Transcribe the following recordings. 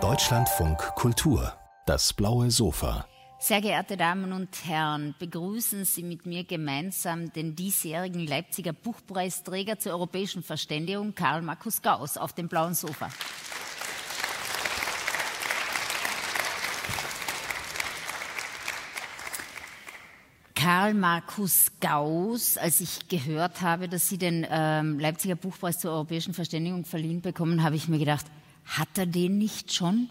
Deutschlandfunk Kultur, das blaue Sofa. Sehr geehrte Damen und Herren, begrüßen Sie mit mir gemeinsam den diesjährigen Leipziger Buchpreisträger zur europäischen Verständigung, Karl Markus Gauss, auf dem blauen Sofa. Karl Markus Gauss, als ich gehört habe, dass Sie den ähm, Leipziger Buchpreis zur europäischen Verständigung verliehen bekommen, habe ich mir gedacht, hat er den nicht schon?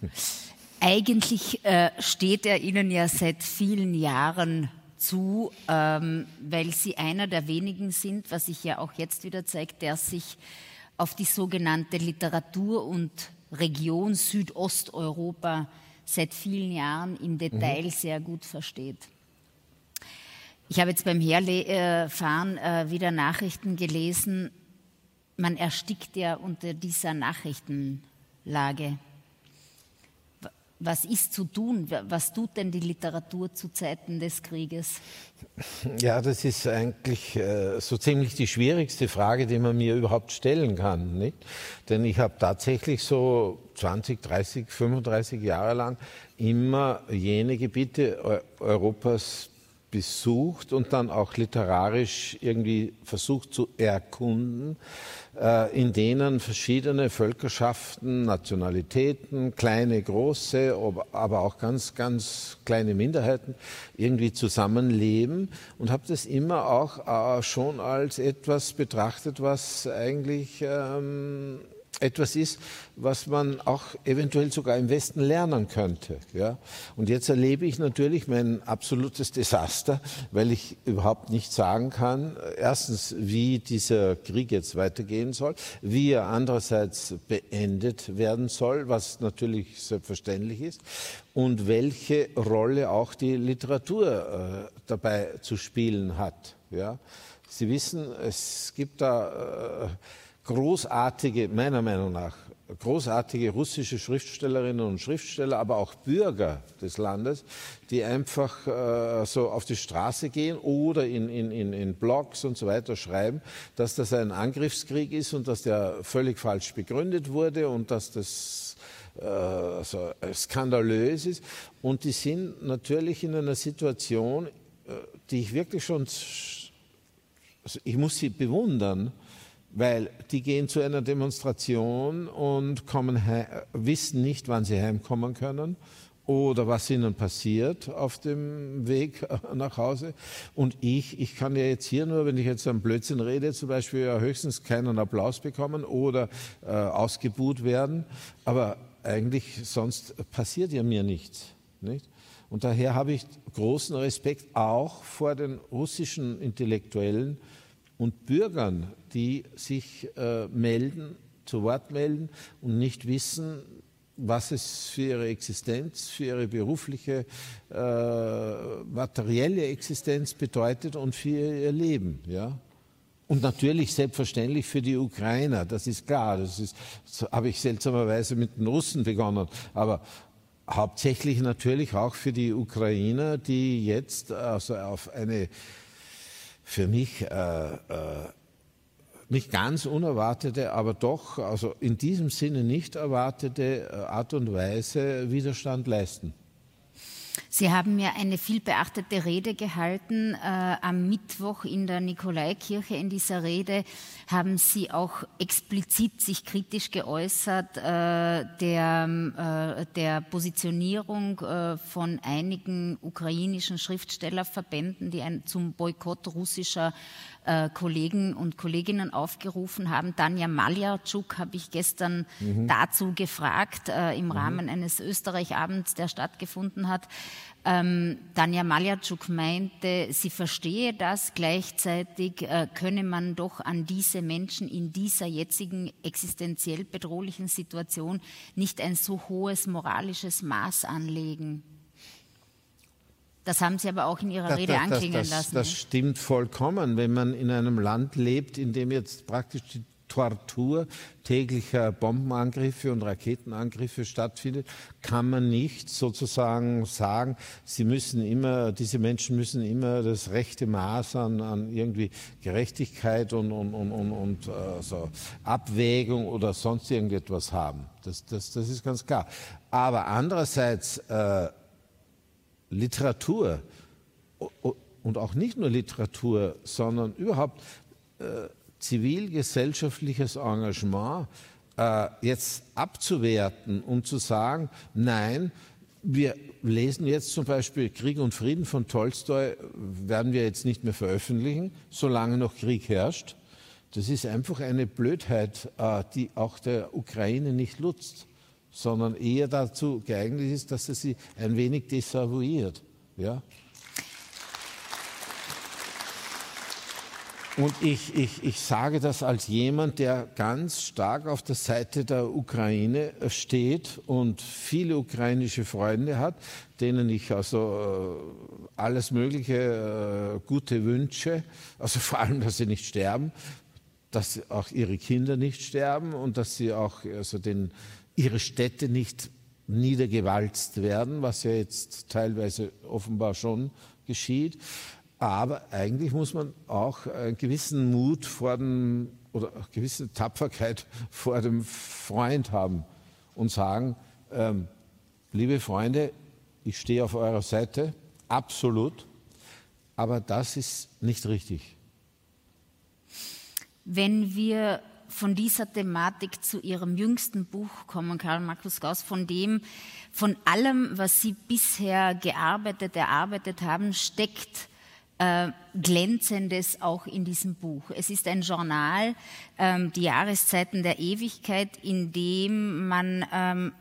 Eigentlich äh, steht er Ihnen ja seit vielen Jahren zu, ähm, weil Sie einer der wenigen sind, was sich ja auch jetzt wieder zeigt, der sich auf die sogenannte Literatur und Region Südosteuropa seit vielen Jahren im Detail mhm. sehr gut versteht. Ich habe jetzt beim Herfahren äh, wieder Nachrichten gelesen. Man erstickt ja unter dieser Nachrichtenlage. Was ist zu tun? Was tut denn die Literatur zu Zeiten des Krieges? Ja, das ist eigentlich äh, so ziemlich die schwierigste Frage, die man mir überhaupt stellen kann. Nicht? Denn ich habe tatsächlich so 20, 30, 35 Jahre lang immer jene Gebiete Europas besucht und dann auch literarisch irgendwie versucht zu erkunden, äh, in denen verschiedene Völkerschaften, Nationalitäten, kleine, große, aber auch ganz, ganz kleine Minderheiten irgendwie zusammenleben und habe das immer auch äh, schon als etwas betrachtet, was eigentlich ähm, etwas ist, was man auch eventuell sogar im Westen lernen könnte. Ja? Und jetzt erlebe ich natürlich mein absolutes Desaster, weil ich überhaupt nicht sagen kann, erstens, wie dieser Krieg jetzt weitergehen soll, wie er andererseits beendet werden soll, was natürlich selbstverständlich ist, und welche Rolle auch die Literatur äh, dabei zu spielen hat. Ja? Sie wissen, es gibt da äh, großartige, meiner Meinung nach, großartige russische Schriftstellerinnen und Schriftsteller, aber auch Bürger des Landes, die einfach äh, so auf die Straße gehen oder in, in, in, Blogs und so weiter schreiben, dass das ein Angriffskrieg ist und dass der völlig falsch begründet wurde und dass das äh, so skandalös ist. Und die sind natürlich in einer Situation, äh, die ich wirklich schon, also ich muss sie bewundern, weil die gehen zu einer Demonstration und kommen wissen nicht, wann sie heimkommen können oder was ihnen passiert auf dem Weg nach Hause. Und ich, ich kann ja jetzt hier nur, wenn ich jetzt einen Blödsinn rede, zum Beispiel ja höchstens keinen Applaus bekommen oder äh, ausgebuht werden. Aber eigentlich sonst passiert ja mir nichts. Nicht? Und daher habe ich großen Respekt auch vor den russischen Intellektuellen, und Bürgern, die sich äh, melden, zu Wort melden und nicht wissen, was es für ihre Existenz, für ihre berufliche, äh, materielle Existenz bedeutet und für ihr Leben. Ja? Und natürlich selbstverständlich für die Ukrainer, das ist klar. Das, ist, das habe ich seltsamerweise mit den Russen begonnen. Aber hauptsächlich natürlich auch für die Ukrainer, die jetzt also auf eine für mich äh, äh, nicht ganz unerwartete, aber doch, also in diesem Sinne nicht erwartete äh, Art und Weise Widerstand leisten. Sie haben mir eine viel beachtete Rede gehalten äh, am Mittwoch in der Nikolaikirche. In dieser Rede haben Sie auch explizit sich kritisch geäußert äh, der, äh, der Positionierung äh, von einigen ukrainischen Schriftstellerverbänden, die ein, zum Boykott russischer äh, Kollegen und Kolleginnen aufgerufen haben. Tanja Maljarczuk habe ich gestern mhm. dazu gefragt äh, im mhm. Rahmen eines Österreich-Abends, der stattgefunden hat. Ähm, Tanja Maljarczuk meinte, sie verstehe das, gleichzeitig äh, könne man doch an diese Menschen in dieser jetzigen existenziell bedrohlichen Situation nicht ein so hohes moralisches Maß anlegen. Das haben Sie aber auch in Ihrer das, Rede das, anklingen das, lassen. Das stimmt vollkommen. Wenn man in einem Land lebt, in dem jetzt praktisch die Tortur täglicher Bombenangriffe und Raketenangriffe stattfindet, kann man nicht sozusagen sagen, sie müssen immer, diese Menschen müssen immer das rechte Maß an, an irgendwie Gerechtigkeit und, und, und, und, und äh, so Abwägung oder sonst irgendetwas haben. Das, das, das ist ganz klar. Aber andererseits äh, Literatur und auch nicht nur Literatur, sondern überhaupt äh, zivilgesellschaftliches Engagement äh, jetzt abzuwerten und zu sagen, nein, wir lesen jetzt zum Beispiel Krieg und Frieden von Tolstoi, werden wir jetzt nicht mehr veröffentlichen, solange noch Krieg herrscht. Das ist einfach eine Blödheit, äh, die auch der Ukraine nicht nutzt, sondern eher dazu geeignet ist, dass er sie ein wenig desavouiert. Ja? Und ich, ich, ich sage das als jemand, der ganz stark auf der Seite der Ukraine steht und viele ukrainische Freunde hat, denen ich also äh, alles Mögliche äh, gute wünsche, also vor allem, dass sie nicht sterben, dass auch ihre Kinder nicht sterben und dass sie auch also den, ihre Städte nicht niedergewalzt werden, was ja jetzt teilweise offenbar schon geschieht. Aber eigentlich muss man auch einen gewissen Mut vor dem oder eine gewisse Tapferkeit vor dem Freund haben und sagen, ähm, liebe Freunde, ich stehe auf eurer Seite, absolut, aber das ist nicht richtig. Wenn wir von dieser Thematik zu Ihrem jüngsten Buch kommen, Karl Markus Gauss, von dem, von allem, was Sie bisher gearbeitet, erarbeitet haben, steckt äh, Glänzendes auch in diesem Buch. Es ist ein Journal, ähm, die Jahreszeiten der Ewigkeit, in dem man ähm,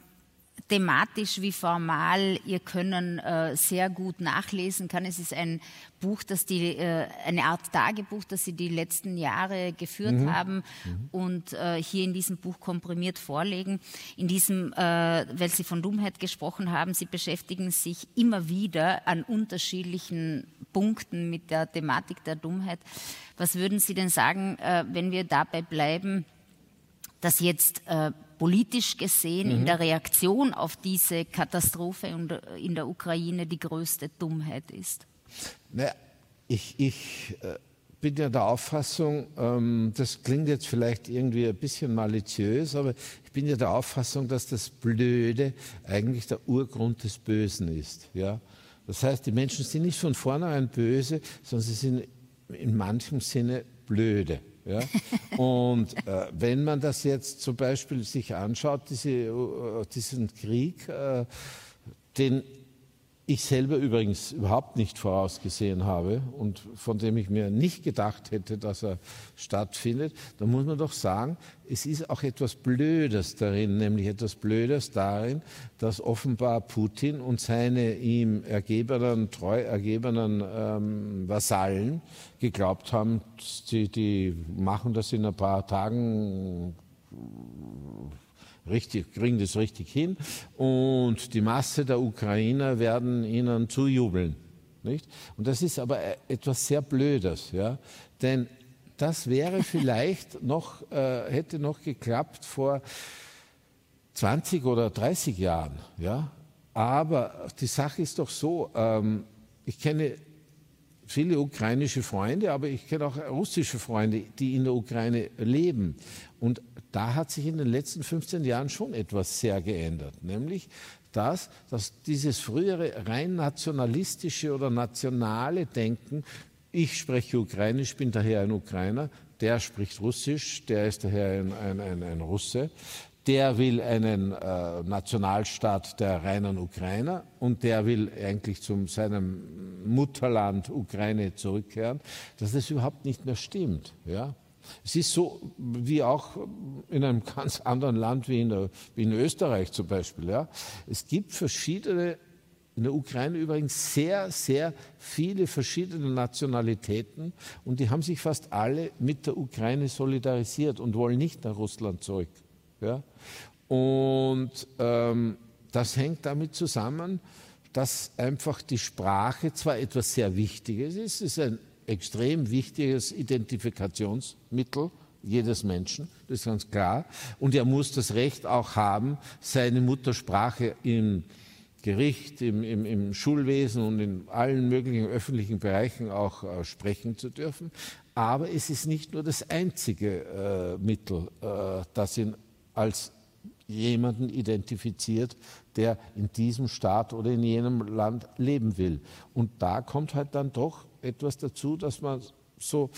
thematisch wie formal ihr Können äh, sehr gut nachlesen kann. Es ist ein Buch, das die, äh, eine Art Tagebuch, das Sie die letzten Jahre geführt mhm. haben mhm. und äh, hier in diesem Buch komprimiert vorlegen. In diesem, äh, weil Sie von Dummheit gesprochen haben, Sie beschäftigen sich immer wieder an unterschiedlichen Punkten mit der Thematik der Dummheit. Was würden Sie denn sagen, äh, wenn wir dabei bleiben, dass jetzt äh, politisch gesehen mhm. in der Reaktion auf diese Katastrophe in der Ukraine die größte Dummheit ist? Naja, ich, ich äh, bin ja der Auffassung, ähm, das klingt jetzt vielleicht irgendwie ein bisschen maliziös, aber ich bin ja der Auffassung, dass das Blöde eigentlich der Urgrund des Bösen ist. Ja? Das heißt, die Menschen sind nicht von vornherein böse, sondern sie sind in manchem Sinne blöde. Ja? Und äh, wenn man das jetzt zum Beispiel sich anschaut, diese, äh, diesen Krieg, äh, den ich selber übrigens überhaupt nicht vorausgesehen habe und von dem ich mir nicht gedacht hätte, dass er stattfindet, dann muss man doch sagen, es ist auch etwas Blödes darin, nämlich etwas Blödes darin, dass offenbar Putin und seine ihm ergebenen, treu ergebenen ähm, Vasallen geglaubt haben, die, die machen das in ein paar Tagen richtig, kriegen das richtig hin und die Masse der Ukrainer werden ihnen zujubeln. Nicht? Und das ist aber etwas sehr Blödes, ja? denn das wäre vielleicht noch, äh, hätte noch geklappt vor 20 oder 30 Jahren. Ja? Aber die Sache ist doch so, ähm, ich kenne viele ukrainische Freunde, aber ich kenne auch russische Freunde, die in der Ukraine leben. Und da hat sich in den letzten 15 Jahren schon etwas sehr geändert, nämlich das, dass dieses frühere rein nationalistische oder nationale Denken, ich spreche Ukrainisch, bin daher ein Ukrainer, der spricht Russisch, der ist daher ein, ein, ein, ein Russe, der will einen äh, Nationalstaat der reinen Ukrainer und der will eigentlich zu seinem Mutterland Ukraine zurückkehren, dass das überhaupt nicht mehr stimmt. Ja? Es ist so wie auch in einem ganz anderen Land wie in, der, wie in Österreich zum Beispiel. Ja? Es gibt verschiedene, in der Ukraine übrigens sehr, sehr viele verschiedene Nationalitäten und die haben sich fast alle mit der Ukraine solidarisiert und wollen nicht nach Russland zurück. Ja? Und ähm, das hängt damit zusammen, dass einfach die Sprache zwar etwas sehr Wichtiges ist, es ist ein extrem wichtiges Identifikationsmittel jedes Menschen, das ist ganz klar. Und er muss das Recht auch haben, seine Muttersprache im Gericht, im, im, im Schulwesen und in allen möglichen öffentlichen Bereichen auch äh, sprechen zu dürfen. Aber es ist nicht nur das einzige äh, Mittel, äh, das ihn als jemanden identifiziert, der in diesem Staat oder in jenem Land leben will. Und da kommt halt dann doch etwas dazu, dass man so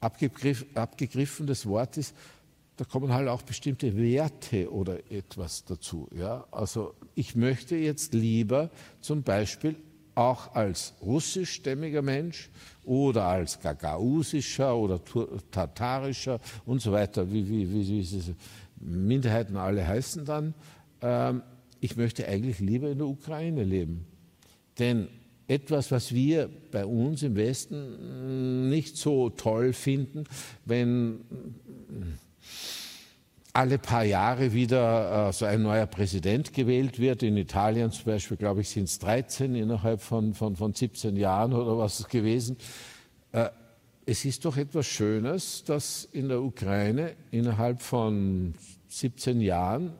abgegriff, abgegriffen das Wort ist, da kommen halt auch bestimmte Werte oder etwas dazu. Ja? Also ich möchte jetzt lieber zum Beispiel auch als russischstämmiger Mensch oder als gagausischer oder tatarischer und so weiter, wie, wie, wie diese Minderheiten alle heißen dann, ähm, ich möchte eigentlich lieber in der Ukraine leben. Denn etwas, was wir bei uns im Westen nicht so toll finden, wenn alle paar Jahre wieder äh, so ein neuer Präsident gewählt wird. In Italien zum Beispiel, glaube ich, sind es 13 innerhalb von, von, von 17 Jahren oder was gewesen. Äh, es ist doch etwas Schönes, dass in der Ukraine innerhalb von 17 Jahren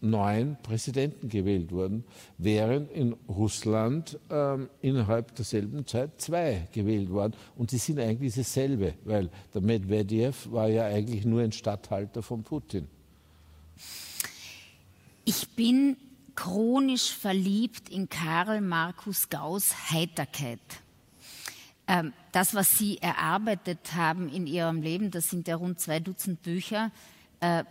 neun Präsidenten gewählt wurden, während in Russland ähm, innerhalb derselben Zeit zwei gewählt wurden. Und die sind eigentlich dasselbe, weil der Medvedev war ja eigentlich nur ein Statthalter von Putin. Ich bin chronisch verliebt in Karl Markus Gauss Heiterkeit. Ähm, das, was Sie erarbeitet haben in Ihrem Leben, das sind ja rund zwei Dutzend Bücher, äh,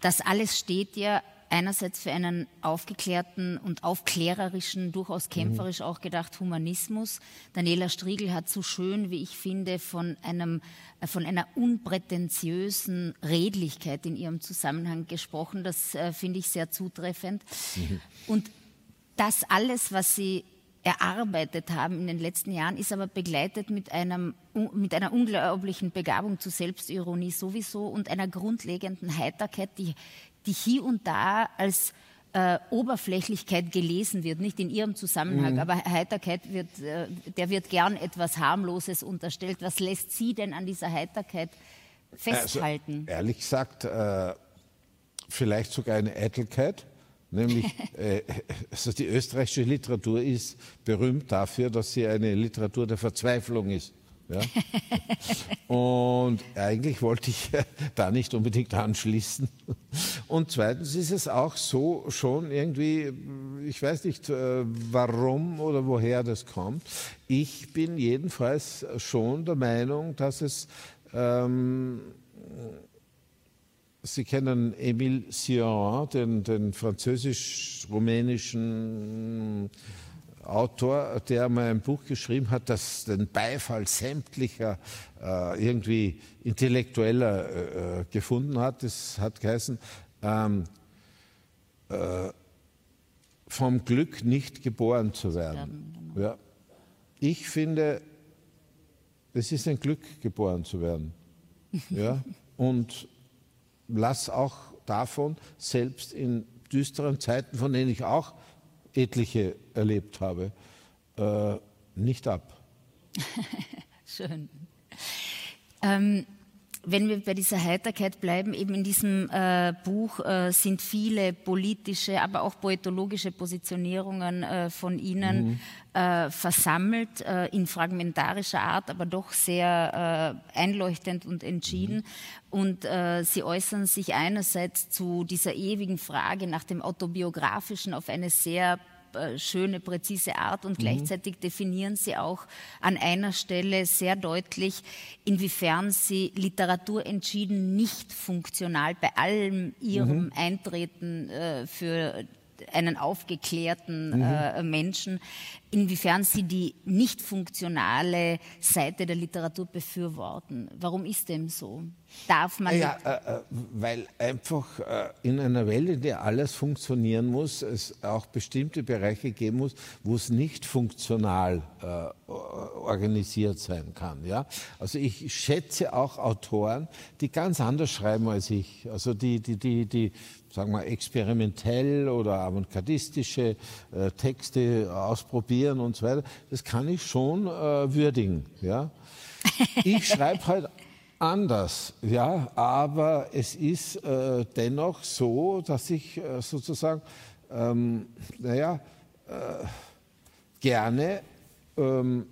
das alles steht ja einerseits für einen aufgeklärten und aufklärerischen, durchaus kämpferisch mhm. auch gedacht Humanismus. Daniela Striegel hat so schön, wie ich finde, von, einem, äh, von einer unprätentiösen Redlichkeit in ihrem Zusammenhang gesprochen. Das äh, finde ich sehr zutreffend. Mhm. Und das alles, was Sie erarbeitet haben in den letzten Jahren, ist aber begleitet mit, einem, mit einer unglaublichen Begabung zur Selbstironie sowieso und einer grundlegenden Heiterkeit, die die hier und da als äh, Oberflächlichkeit gelesen wird, nicht in ihrem Zusammenhang, mhm. aber Heiterkeit wird, äh, der wird gern etwas Harmloses unterstellt. Was lässt Sie denn an dieser Heiterkeit festhalten? Also, ehrlich gesagt, äh, vielleicht sogar eine Eitelkeit. Nämlich, äh, also die österreichische Literatur ist berühmt dafür, dass sie eine Literatur der Verzweiflung ist. Ja? Und eigentlich wollte ich da nicht unbedingt anschließen. Und zweitens ist es auch so schon irgendwie, ich weiß nicht äh, warum oder woher das kommt. Ich bin jedenfalls schon der Meinung, dass es, ähm, Sie kennen Emile Sion, den, den französisch-rumänischen Autor, der mal ein Buch geschrieben hat, das den Beifall sämtlicher äh, irgendwie Intellektueller äh, äh gefunden hat. Das hat geheißen, ähm, äh, vom Glück nicht geboren zu werden. Genau. Ja. Ich finde, es ist ein Glück, geboren zu werden. ja? Und lass auch davon, selbst in düsteren Zeiten, von denen ich auch etliche erlebt habe, äh, nicht ab. Schön. Ähm, wenn wir bei dieser Heiterkeit bleiben, eben in diesem äh, Buch äh, sind viele politische, aber auch poetologische Positionierungen äh, von Ihnen mhm. Äh, versammelt, äh, in fragmentarischer Art, aber doch sehr äh, einleuchtend und entschieden. Mhm. Und Sie äußern sich einerseits zu dieser ewigen Frage nach dem Autobiografischen auf eine sehr schöne, präzise Art und mhm. gleichzeitig definieren Sie auch an einer Stelle sehr deutlich, inwiefern Sie Literatur entschieden nicht funktional bei allem Ihrem mhm. Eintreten äh, für einen aufgeklärten mhm. äh, Menschen, inwiefern Sie die nicht funktionale Seite der Literatur befürworten. Warum ist dem so? Darf man. Ja, äh, äh, weil einfach äh, in einer Welt, in der alles funktionieren muss, es auch bestimmte Bereiche geben muss, wo es nicht funktional äh, organisiert sein kann. Ja? Also ich schätze auch Autoren, die ganz anders schreiben als ich. Also die, die, die, die sagen wir, experimentell oder avantgardistische äh, Texte ausprobieren und so weiter. Das kann ich schon äh, würdigen. Ja? Ich schreibe halt anders, ja, aber es ist äh, dennoch so, dass ich äh, sozusagen, ähm, naja, äh, gerne, ähm,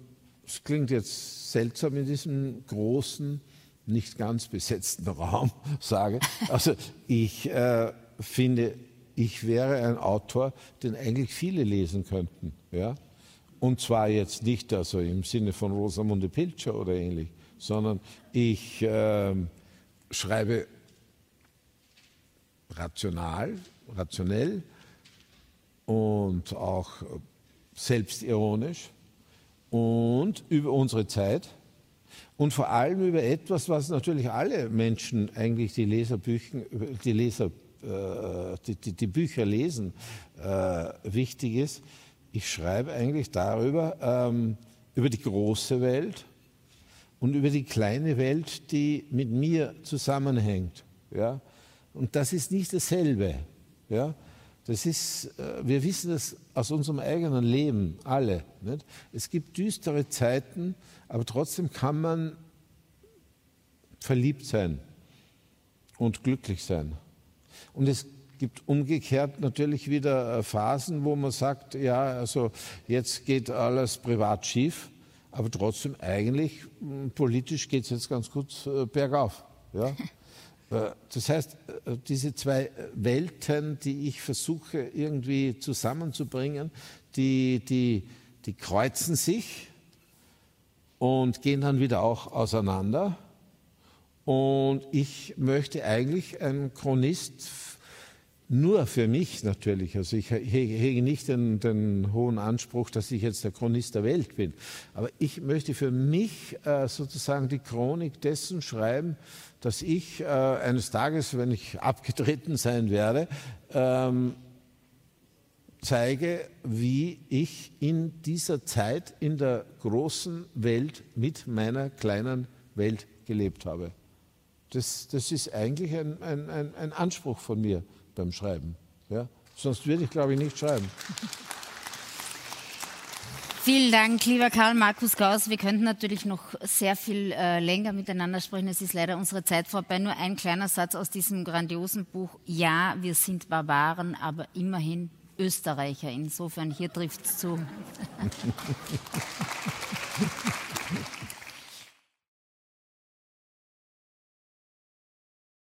es ähm, klingt jetzt seltsam in diesem großen, nicht ganz besetzten Raum sage, also ich äh, finde, ich wäre ein Autor, den eigentlich viele lesen könnten, ja, und zwar jetzt nicht also im Sinne von Rosamunde Pilcher oder ähnlich, sondern ich äh, schreibe rational, rationell und auch selbstironisch und über unsere Zeit und vor allem über etwas, was natürlich alle Menschen eigentlich die Leserbücher, die, Leser, äh, die, die, die, Bücher lesen, äh, wichtig ist. Ich schreibe eigentlich darüber, ähm, über die große Welt, und über die kleine Welt, die mit mir zusammenhängt. Ja? Und das ist nicht dasselbe. Ja? Das ist, äh, wir wissen das aus unserem eigenen Leben, alle. Nicht? Es gibt düstere Zeiten, aber trotzdem kann man verliebt sein und glücklich sein. Und es gibt umgekehrt natürlich wieder äh, Phasen, wo man sagt, ja, also jetzt geht alles privat schief aber trotzdem eigentlich hm, politisch geht es jetzt ganz gut äh, bergauf. Ja? Äh, das heißt, diese zwei Welten, die ich versuche irgendwie zusammenzubringen, die, die, die kreuzen sich und gehen dann wieder auch auseinander. Und ich möchte eigentlich ein Chronist nur für mich natürlich. Also ich hege nicht den, den, hohen Anspruch, dass ich jetzt der Chronist der Welt bin. Aber ich möchte für mich äh, sozusagen die Chronik dessen schreiben, dass ich äh, eines Tages, wenn ich abgetreten sein werde, ähm, zeige, wie ich in dieser Zeit in der großen Welt mit meiner kleinen Welt gelebt habe. Das, das ist eigentlich ein, ein, ein, ein Anspruch von mir beim Schreiben. Ja? Sonst würde ich, glaube ich, nicht schreiben. Vielen Dank, lieber Karl Markus Gauss. Wir könnten natürlich noch sehr viel äh, länger miteinander sprechen. Es ist leider unsere Zeit vorbei. Nur ein kleiner Satz aus diesem grandiosen Buch. Ja, wir sind Barbaren, aber immerhin Österreicher. Insofern hier trifft es zu.